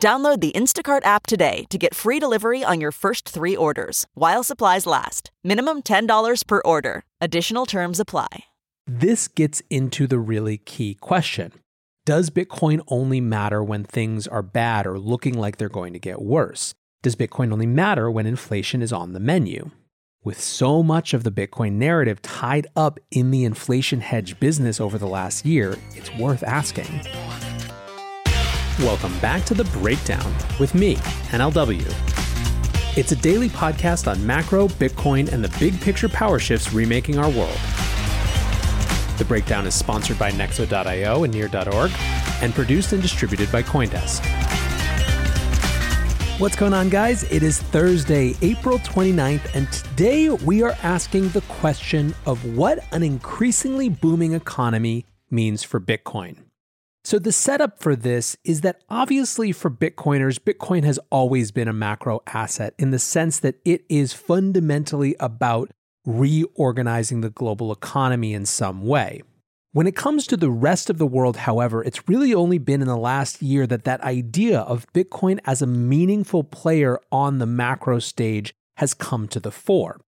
Download the Instacart app today to get free delivery on your first three orders while supplies last. Minimum $10 per order. Additional terms apply. This gets into the really key question Does Bitcoin only matter when things are bad or looking like they're going to get worse? Does Bitcoin only matter when inflation is on the menu? With so much of the Bitcoin narrative tied up in the inflation hedge business over the last year, it's worth asking. Welcome back to The Breakdown with me, NLW. It's a daily podcast on macro, Bitcoin, and the big picture power shifts remaking our world. The Breakdown is sponsored by Nexo.io and Near.org and produced and distributed by Coindesk. What's going on, guys? It is Thursday, April 29th, and today we are asking the question of what an increasingly booming economy means for Bitcoin. So, the setup for this is that obviously for Bitcoiners, Bitcoin has always been a macro asset in the sense that it is fundamentally about reorganizing the global economy in some way. When it comes to the rest of the world, however, it's really only been in the last year that that idea of Bitcoin as a meaningful player on the macro stage has come to the fore.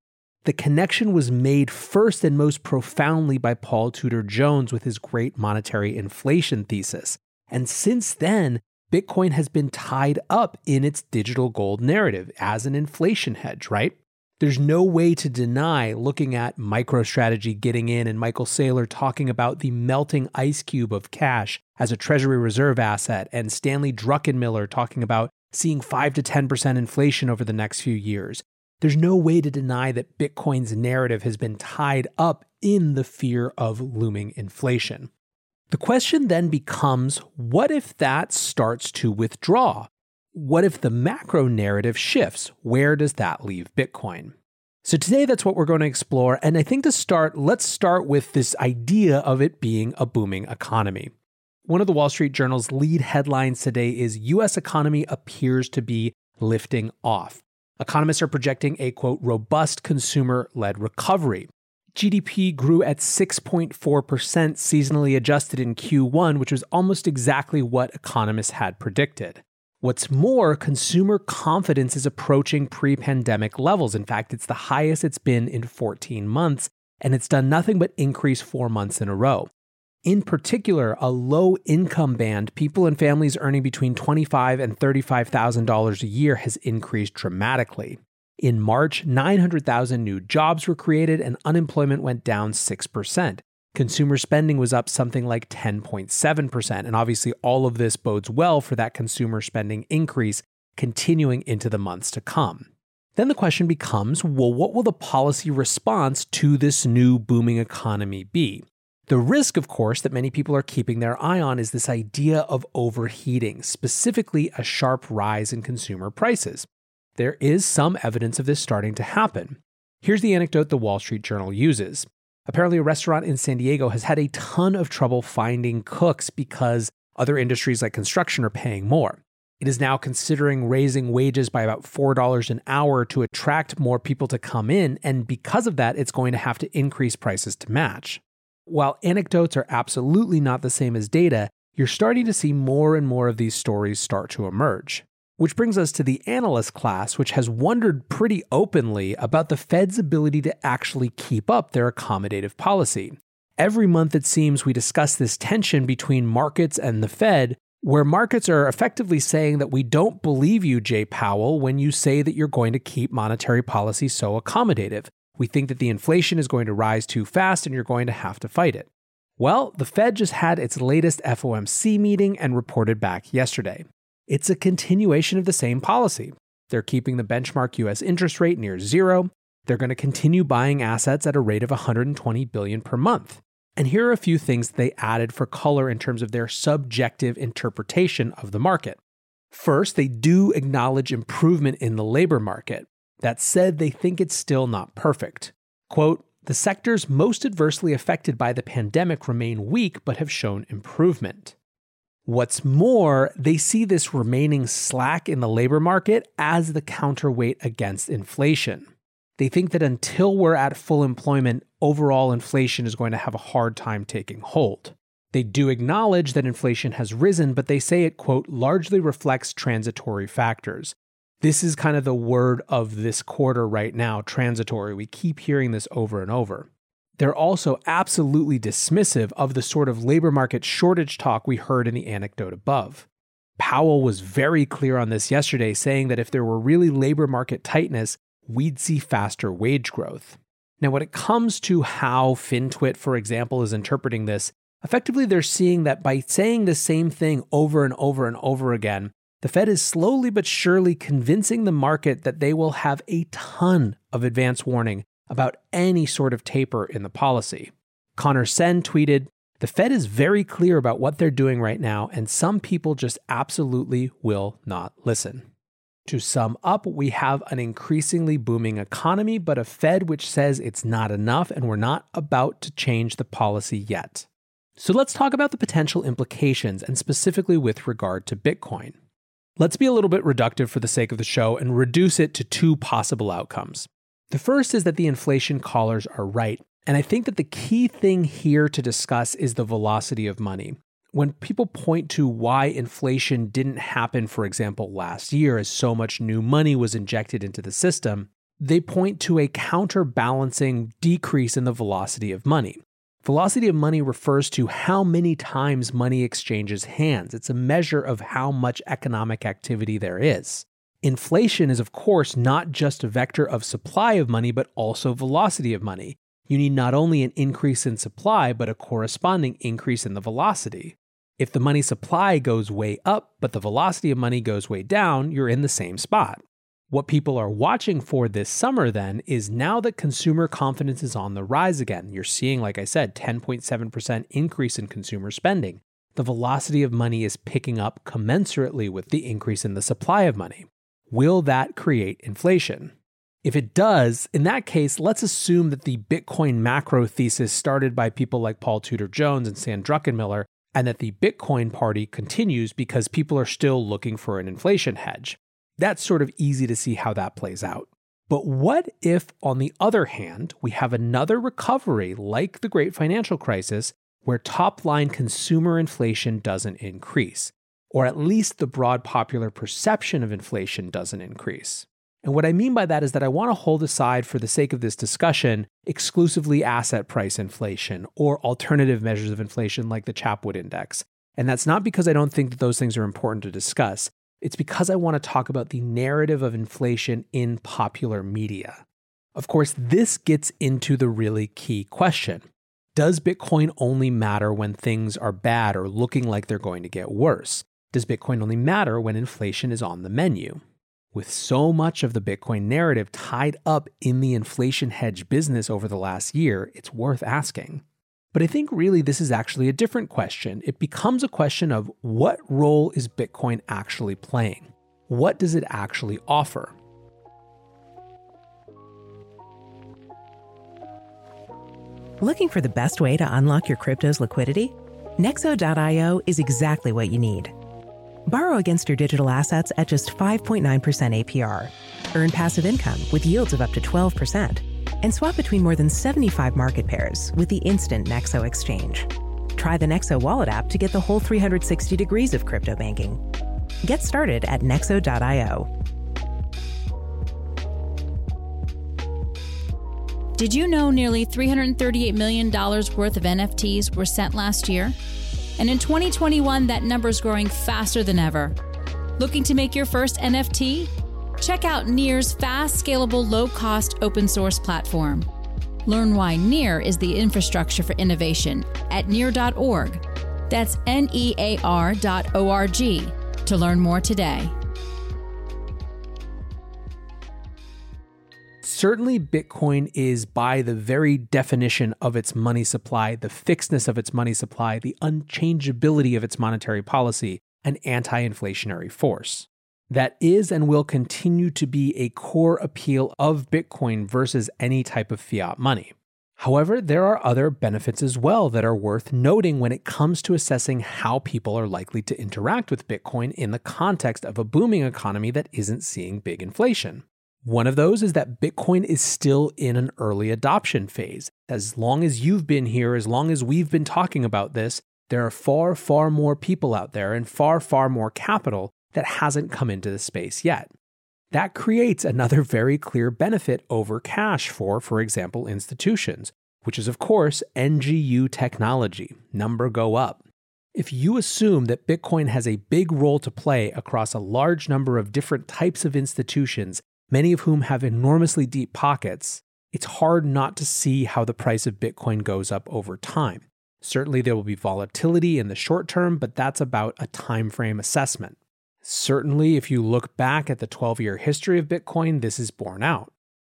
The connection was made first and most profoundly by Paul Tudor Jones with his great monetary inflation thesis. And since then, Bitcoin has been tied up in its digital gold narrative as an inflation hedge, right? There's no way to deny looking at MicroStrategy getting in and Michael Saylor talking about the melting ice cube of cash as a Treasury Reserve asset, and Stanley Druckenmiller talking about seeing 5 to 10% inflation over the next few years. There's no way to deny that Bitcoin's narrative has been tied up in the fear of looming inflation. The question then becomes what if that starts to withdraw? What if the macro narrative shifts? Where does that leave Bitcoin? So, today that's what we're going to explore. And I think to start, let's start with this idea of it being a booming economy. One of the Wall Street Journal's lead headlines today is US economy appears to be lifting off. Economists are projecting a quote, robust consumer led recovery. GDP grew at 6.4% seasonally adjusted in Q1, which was almost exactly what economists had predicted. What's more, consumer confidence is approaching pre pandemic levels. In fact, it's the highest it's been in 14 months, and it's done nothing but increase four months in a row. In particular, a low income band, people and families earning between $25,000 and $35,000 a year, has increased dramatically. In March, 900,000 new jobs were created and unemployment went down 6%. Consumer spending was up something like 10.7%. And obviously, all of this bodes well for that consumer spending increase continuing into the months to come. Then the question becomes well, what will the policy response to this new booming economy be? The risk, of course, that many people are keeping their eye on is this idea of overheating, specifically a sharp rise in consumer prices. There is some evidence of this starting to happen. Here's the anecdote the Wall Street Journal uses. Apparently, a restaurant in San Diego has had a ton of trouble finding cooks because other industries like construction are paying more. It is now considering raising wages by about $4 an hour to attract more people to come in, and because of that, it's going to have to increase prices to match. While anecdotes are absolutely not the same as data, you're starting to see more and more of these stories start to emerge. Which brings us to the analyst class, which has wondered pretty openly about the Fed's ability to actually keep up their accommodative policy. Every month, it seems, we discuss this tension between markets and the Fed, where markets are effectively saying that we don't believe you, Jay Powell, when you say that you're going to keep monetary policy so accommodative. We think that the inflation is going to rise too fast and you're going to have to fight it. Well, the Fed just had its latest FOMC meeting and reported back yesterday. It's a continuation of the same policy. They're keeping the benchmark US interest rate near zero. They're going to continue buying assets at a rate of 120 billion per month. And here are a few things they added for color in terms of their subjective interpretation of the market. First, they do acknowledge improvement in the labor market. That said, they think it's still not perfect. Quote, the sectors most adversely affected by the pandemic remain weak but have shown improvement. What's more, they see this remaining slack in the labor market as the counterweight against inflation. They think that until we're at full employment, overall inflation is going to have a hard time taking hold. They do acknowledge that inflation has risen, but they say it, quote, largely reflects transitory factors. This is kind of the word of this quarter right now transitory. We keep hearing this over and over. They're also absolutely dismissive of the sort of labor market shortage talk we heard in the anecdote above. Powell was very clear on this yesterday, saying that if there were really labor market tightness, we'd see faster wage growth. Now, when it comes to how FinTwit, for example, is interpreting this, effectively they're seeing that by saying the same thing over and over and over again, the Fed is slowly but surely convincing the market that they will have a ton of advance warning about any sort of taper in the policy. Conor Sen tweeted, The Fed is very clear about what they're doing right now, and some people just absolutely will not listen. To sum up, we have an increasingly booming economy, but a Fed which says it's not enough and we're not about to change the policy yet. So let's talk about the potential implications and specifically with regard to Bitcoin. Let's be a little bit reductive for the sake of the show and reduce it to two possible outcomes. The first is that the inflation callers are right. And I think that the key thing here to discuss is the velocity of money when people point to why inflation didn't happen, for example, last year, as so much new money was injected into the system, they point to a counterbalancing decrease in the velocity of money. Velocity of money refers to how many times money exchanges hands. It's a measure of how much economic activity there is. Inflation is, of course, not just a vector of supply of money, but also velocity of money. You need not only an increase in supply, but a corresponding increase in the velocity. If the money supply goes way up, but the velocity of money goes way down, you're in the same spot. What people are watching for this summer then is now that consumer confidence is on the rise again. You're seeing, like I said, 10.7% increase in consumer spending. The velocity of money is picking up commensurately with the increase in the supply of money. Will that create inflation? If it does, in that case, let's assume that the Bitcoin macro thesis started by people like Paul Tudor Jones and Stan Druckenmiller and that the Bitcoin party continues because people are still looking for an inflation hedge. That's sort of easy to see how that plays out. But what if, on the other hand, we have another recovery like the great financial crisis where top line consumer inflation doesn't increase, or at least the broad popular perception of inflation doesn't increase? And what I mean by that is that I want to hold aside, for the sake of this discussion, exclusively asset price inflation or alternative measures of inflation like the Chapwood Index. And that's not because I don't think that those things are important to discuss. It's because I want to talk about the narrative of inflation in popular media. Of course, this gets into the really key question Does Bitcoin only matter when things are bad or looking like they're going to get worse? Does Bitcoin only matter when inflation is on the menu? With so much of the Bitcoin narrative tied up in the inflation hedge business over the last year, it's worth asking. But I think really this is actually a different question. It becomes a question of what role is Bitcoin actually playing? What does it actually offer? Looking for the best way to unlock your crypto's liquidity? Nexo.io is exactly what you need. Borrow against your digital assets at just 5.9% APR. Earn passive income with yields of up to 12%. And swap between more than 75 market pairs with the instant Nexo exchange. Try the Nexo wallet app to get the whole 360 degrees of crypto banking. Get started at nexo.io. Did you know nearly $338 million worth of NFTs were sent last year? And in 2021, that number is growing faster than ever. Looking to make your first NFT? Check out Near's fast, scalable, low cost open source platform. Learn why Near is the infrastructure for innovation at near.org. That's N E A R dot O R G to learn more today. Certainly, Bitcoin is, by the very definition of its money supply, the fixedness of its money supply, the unchangeability of its monetary policy, an anti inflationary force. That is and will continue to be a core appeal of Bitcoin versus any type of fiat money. However, there are other benefits as well that are worth noting when it comes to assessing how people are likely to interact with Bitcoin in the context of a booming economy that isn't seeing big inflation. One of those is that Bitcoin is still in an early adoption phase. As long as you've been here, as long as we've been talking about this, there are far, far more people out there and far, far more capital that hasn't come into the space yet. That creates another very clear benefit over cash for, for example, institutions, which is, of course, NGU technology, number go up. If you assume that Bitcoin has a big role to play across a large number of different types of institutions many of whom have enormously deep pockets, it's hard not to see how the price of Bitcoin goes up over time. Certainly there will be volatility in the short term, but that's about a time frame assessment. Certainly if you look back at the 12-year history of Bitcoin, this is borne out.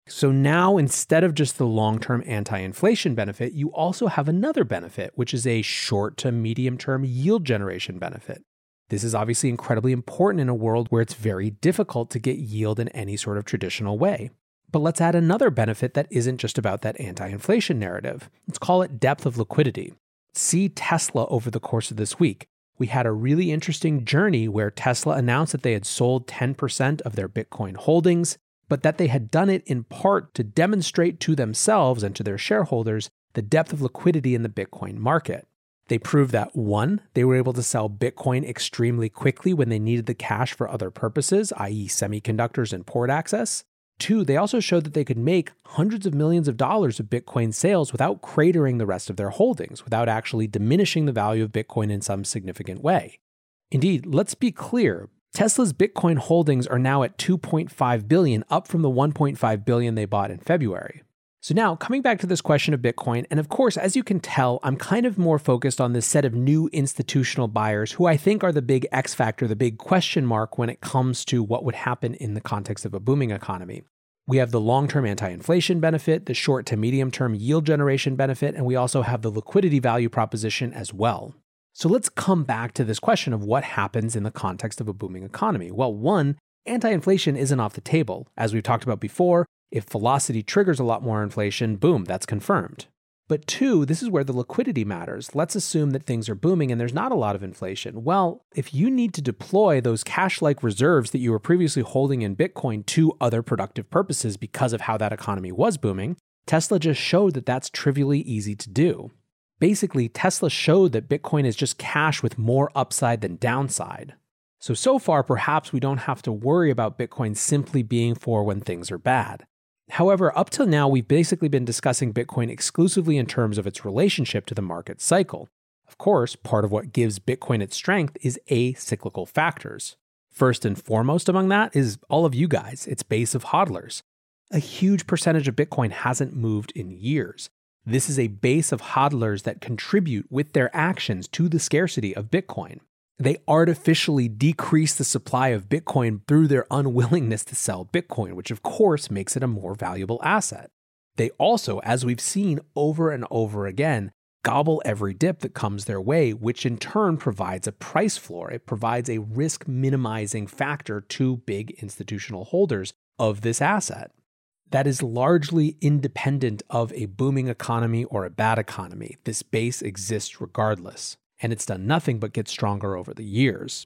So now instead of just the long-term anti-inflation benefit, you also have another benefit, which is a short to medium-term yield generation benefit. This is obviously incredibly important in a world where it's very difficult to get yield in any sort of traditional way. But let's add another benefit that isn't just about that anti inflation narrative. Let's call it depth of liquidity. See Tesla over the course of this week. We had a really interesting journey where Tesla announced that they had sold 10% of their Bitcoin holdings, but that they had done it in part to demonstrate to themselves and to their shareholders the depth of liquidity in the Bitcoin market. They proved that one, they were able to sell Bitcoin extremely quickly when they needed the cash for other purposes, i.e., semiconductors and port access. Two, they also showed that they could make hundreds of millions of dollars of Bitcoin sales without cratering the rest of their holdings, without actually diminishing the value of Bitcoin in some significant way. Indeed, let's be clear, Tesla's Bitcoin holdings are now at 2.5 billion, up from the 1.5 billion they bought in February. So, now coming back to this question of Bitcoin, and of course, as you can tell, I'm kind of more focused on this set of new institutional buyers who I think are the big X factor, the big question mark when it comes to what would happen in the context of a booming economy. We have the long term anti inflation benefit, the short to medium term yield generation benefit, and we also have the liquidity value proposition as well. So let's come back to this question of what happens in the context of a booming economy. Well, one, anti inflation isn't off the table. As we've talked about before, if velocity triggers a lot more inflation, boom, that's confirmed. But two, this is where the liquidity matters. Let's assume that things are booming and there's not a lot of inflation. Well, if you need to deploy those cash like reserves that you were previously holding in Bitcoin to other productive purposes because of how that economy was booming, Tesla just showed that that's trivially easy to do. Basically, Tesla showed that Bitcoin is just cash with more upside than downside. So, so far, perhaps we don't have to worry about Bitcoin simply being for when things are bad. However, up till now, we've basically been discussing Bitcoin exclusively in terms of its relationship to the market cycle. Of course, part of what gives Bitcoin its strength is acyclical factors. First and foremost among that is all of you guys, its base of hodlers. A huge percentage of Bitcoin hasn't moved in years. This is a base of hodlers that contribute with their actions to the scarcity of Bitcoin they artificially decrease the supply of Bitcoin through their unwillingness to sell Bitcoin, which of course makes it a more valuable asset. They also, as we've seen over and over again, gobble every dip that comes their way, which in turn provides a price floor. It provides a risk minimizing factor to big institutional holders of this asset. That is largely independent of a booming economy or a bad economy. This base exists regardless and it's done nothing but get stronger over the years.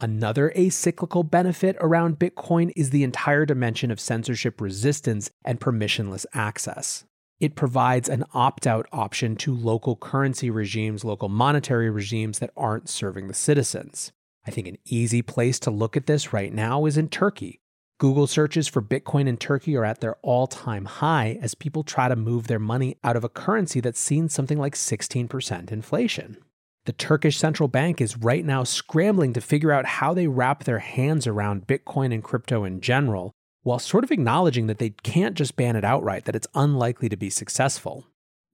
Another acyclical benefit around Bitcoin is the entire dimension of censorship resistance and permissionless access. It provides an opt out option to local currency regimes, local monetary regimes that aren't serving the citizens. I think an easy place to look at this right now is in Turkey. Google searches for Bitcoin in Turkey are at their all time high as people try to move their money out of a currency that's seen something like 16% inflation. The Turkish central bank is right now scrambling to figure out how they wrap their hands around Bitcoin and crypto in general, while sort of acknowledging that they can't just ban it outright, that it's unlikely to be successful.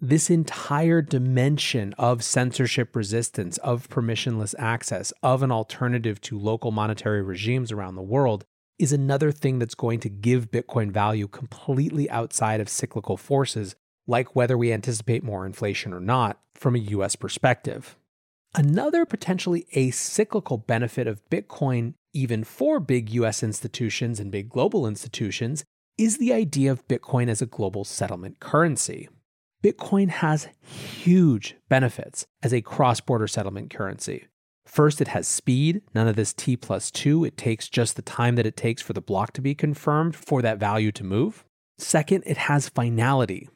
This entire dimension of censorship resistance, of permissionless access, of an alternative to local monetary regimes around the world is another thing that's going to give Bitcoin value completely outside of cyclical forces, like whether we anticipate more inflation or not from a US perspective. Another potentially acyclical benefit of Bitcoin, even for big US institutions and big global institutions, is the idea of Bitcoin as a global settlement currency. Bitcoin has huge benefits as a cross border settlement currency. First, it has speed, none of this T plus 2. It takes just the time that it takes for the block to be confirmed for that value to move. Second, it has finality.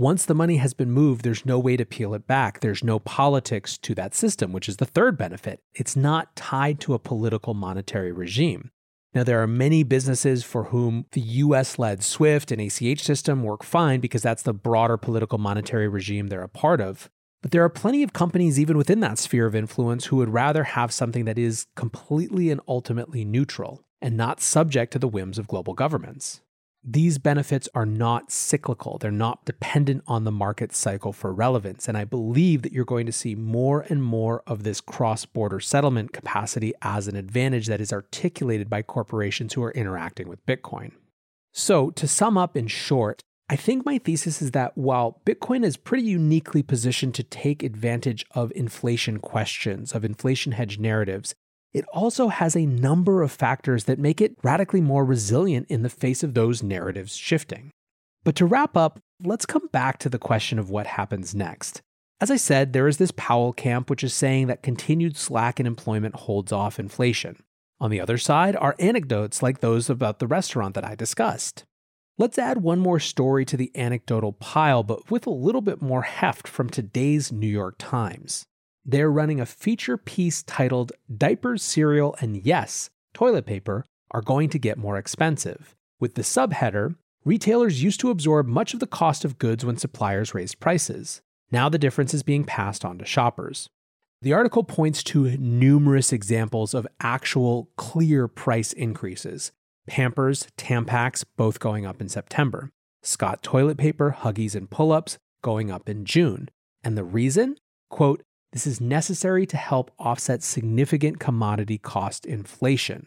Once the money has been moved, there's no way to peel it back. There's no politics to that system, which is the third benefit. It's not tied to a political monetary regime. Now, there are many businesses for whom the US led SWIFT and ACH system work fine because that's the broader political monetary regime they're a part of. But there are plenty of companies, even within that sphere of influence, who would rather have something that is completely and ultimately neutral and not subject to the whims of global governments. These benefits are not cyclical. They're not dependent on the market cycle for relevance. And I believe that you're going to see more and more of this cross border settlement capacity as an advantage that is articulated by corporations who are interacting with Bitcoin. So, to sum up in short, I think my thesis is that while Bitcoin is pretty uniquely positioned to take advantage of inflation questions, of inflation hedge narratives, it also has a number of factors that make it radically more resilient in the face of those narratives shifting. But to wrap up, let's come back to the question of what happens next. As I said, there is this Powell camp which is saying that continued slack in employment holds off inflation. On the other side are anecdotes like those about the restaurant that I discussed. Let's add one more story to the anecdotal pile, but with a little bit more heft from today's New York Times they're running a feature piece titled Diapers, Cereal, and Yes, Toilet Paper are going to get more expensive. With the subheader, retailers used to absorb much of the cost of goods when suppliers raised prices. Now the difference is being passed on to shoppers. The article points to numerous examples of actual clear price increases. Pampers, Tampax both going up in September. Scott toilet paper, Huggies, and pull ups going up in June. And the reason? Quote, this is necessary to help offset significant commodity cost inflation.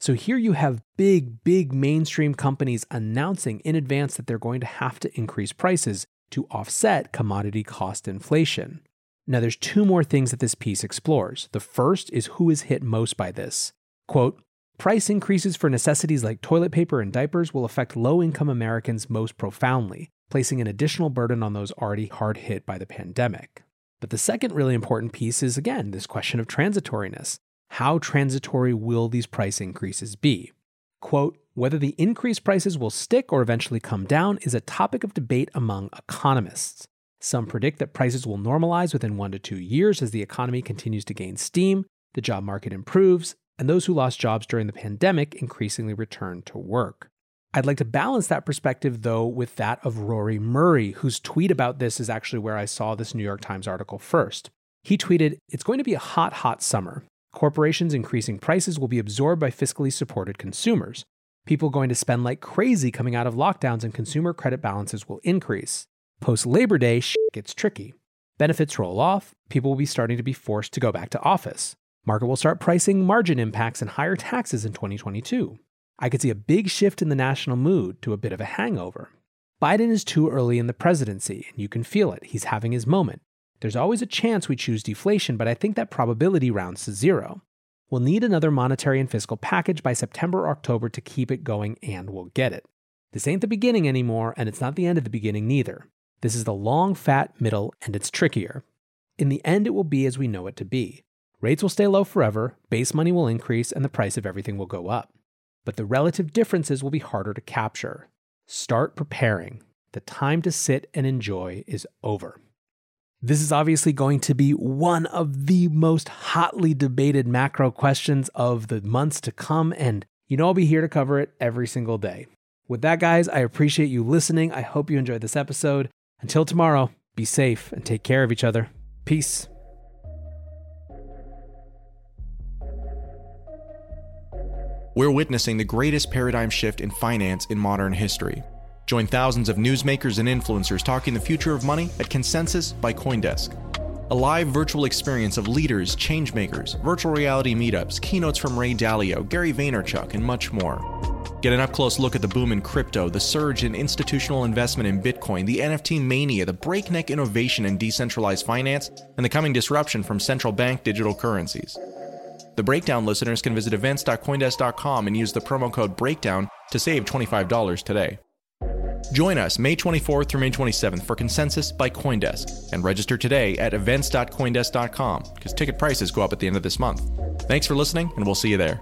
So here you have big, big mainstream companies announcing in advance that they're going to have to increase prices to offset commodity cost inflation. Now, there's two more things that this piece explores. The first is who is hit most by this. Quote, price increases for necessities like toilet paper and diapers will affect low income Americans most profoundly, placing an additional burden on those already hard hit by the pandemic. But the second really important piece is again this question of transitoriness. How transitory will these price increases be? Quote, whether the increased prices will stick or eventually come down is a topic of debate among economists. Some predict that prices will normalize within one to two years as the economy continues to gain steam, the job market improves, and those who lost jobs during the pandemic increasingly return to work. I'd like to balance that perspective, though, with that of Rory Murray, whose tweet about this is actually where I saw this New York Times article first. He tweeted, It's going to be a hot, hot summer. Corporations increasing prices will be absorbed by fiscally supported consumers. People going to spend like crazy coming out of lockdowns, and consumer credit balances will increase. Post Labor Day, shit gets tricky. Benefits roll off, people will be starting to be forced to go back to office. Market will start pricing margin impacts and higher taxes in 2022. I could see a big shift in the national mood to a bit of a hangover. Biden is too early in the presidency, and you can feel it. He's having his moment. There's always a chance we choose deflation, but I think that probability rounds to zero. We'll need another monetary and fiscal package by September or October to keep it going, and we'll get it. This ain't the beginning anymore, and it's not the end of the beginning neither. This is the long, fat middle, and it's trickier. In the end, it will be as we know it to be. Rates will stay low forever, base money will increase, and the price of everything will go up but the relative differences will be harder to capture. Start preparing. The time to sit and enjoy is over. This is obviously going to be one of the most hotly debated macro questions of the months to come, and you know I'll be here to cover it every single day. With that, guys, I appreciate you listening. I hope you enjoyed this episode. Until tomorrow, be safe and take care of each other. Peace. We're witnessing the greatest paradigm shift in finance in modern history. Join thousands of newsmakers and influencers talking the future of money at Consensus by Coindesk. A live virtual experience of leaders, changemakers, virtual reality meetups, keynotes from Ray Dalio, Gary Vaynerchuk, and much more. Get an up close look at the boom in crypto, the surge in institutional investment in Bitcoin, the NFT mania, the breakneck innovation in decentralized finance, and the coming disruption from central bank digital currencies. The Breakdown listeners can visit events.coindesk.com and use the promo code BREAKDOWN to save $25 today. Join us May 24th through May 27th for Consensus by Coindesk and register today at events.coindesk.com because ticket prices go up at the end of this month. Thanks for listening, and we'll see you there.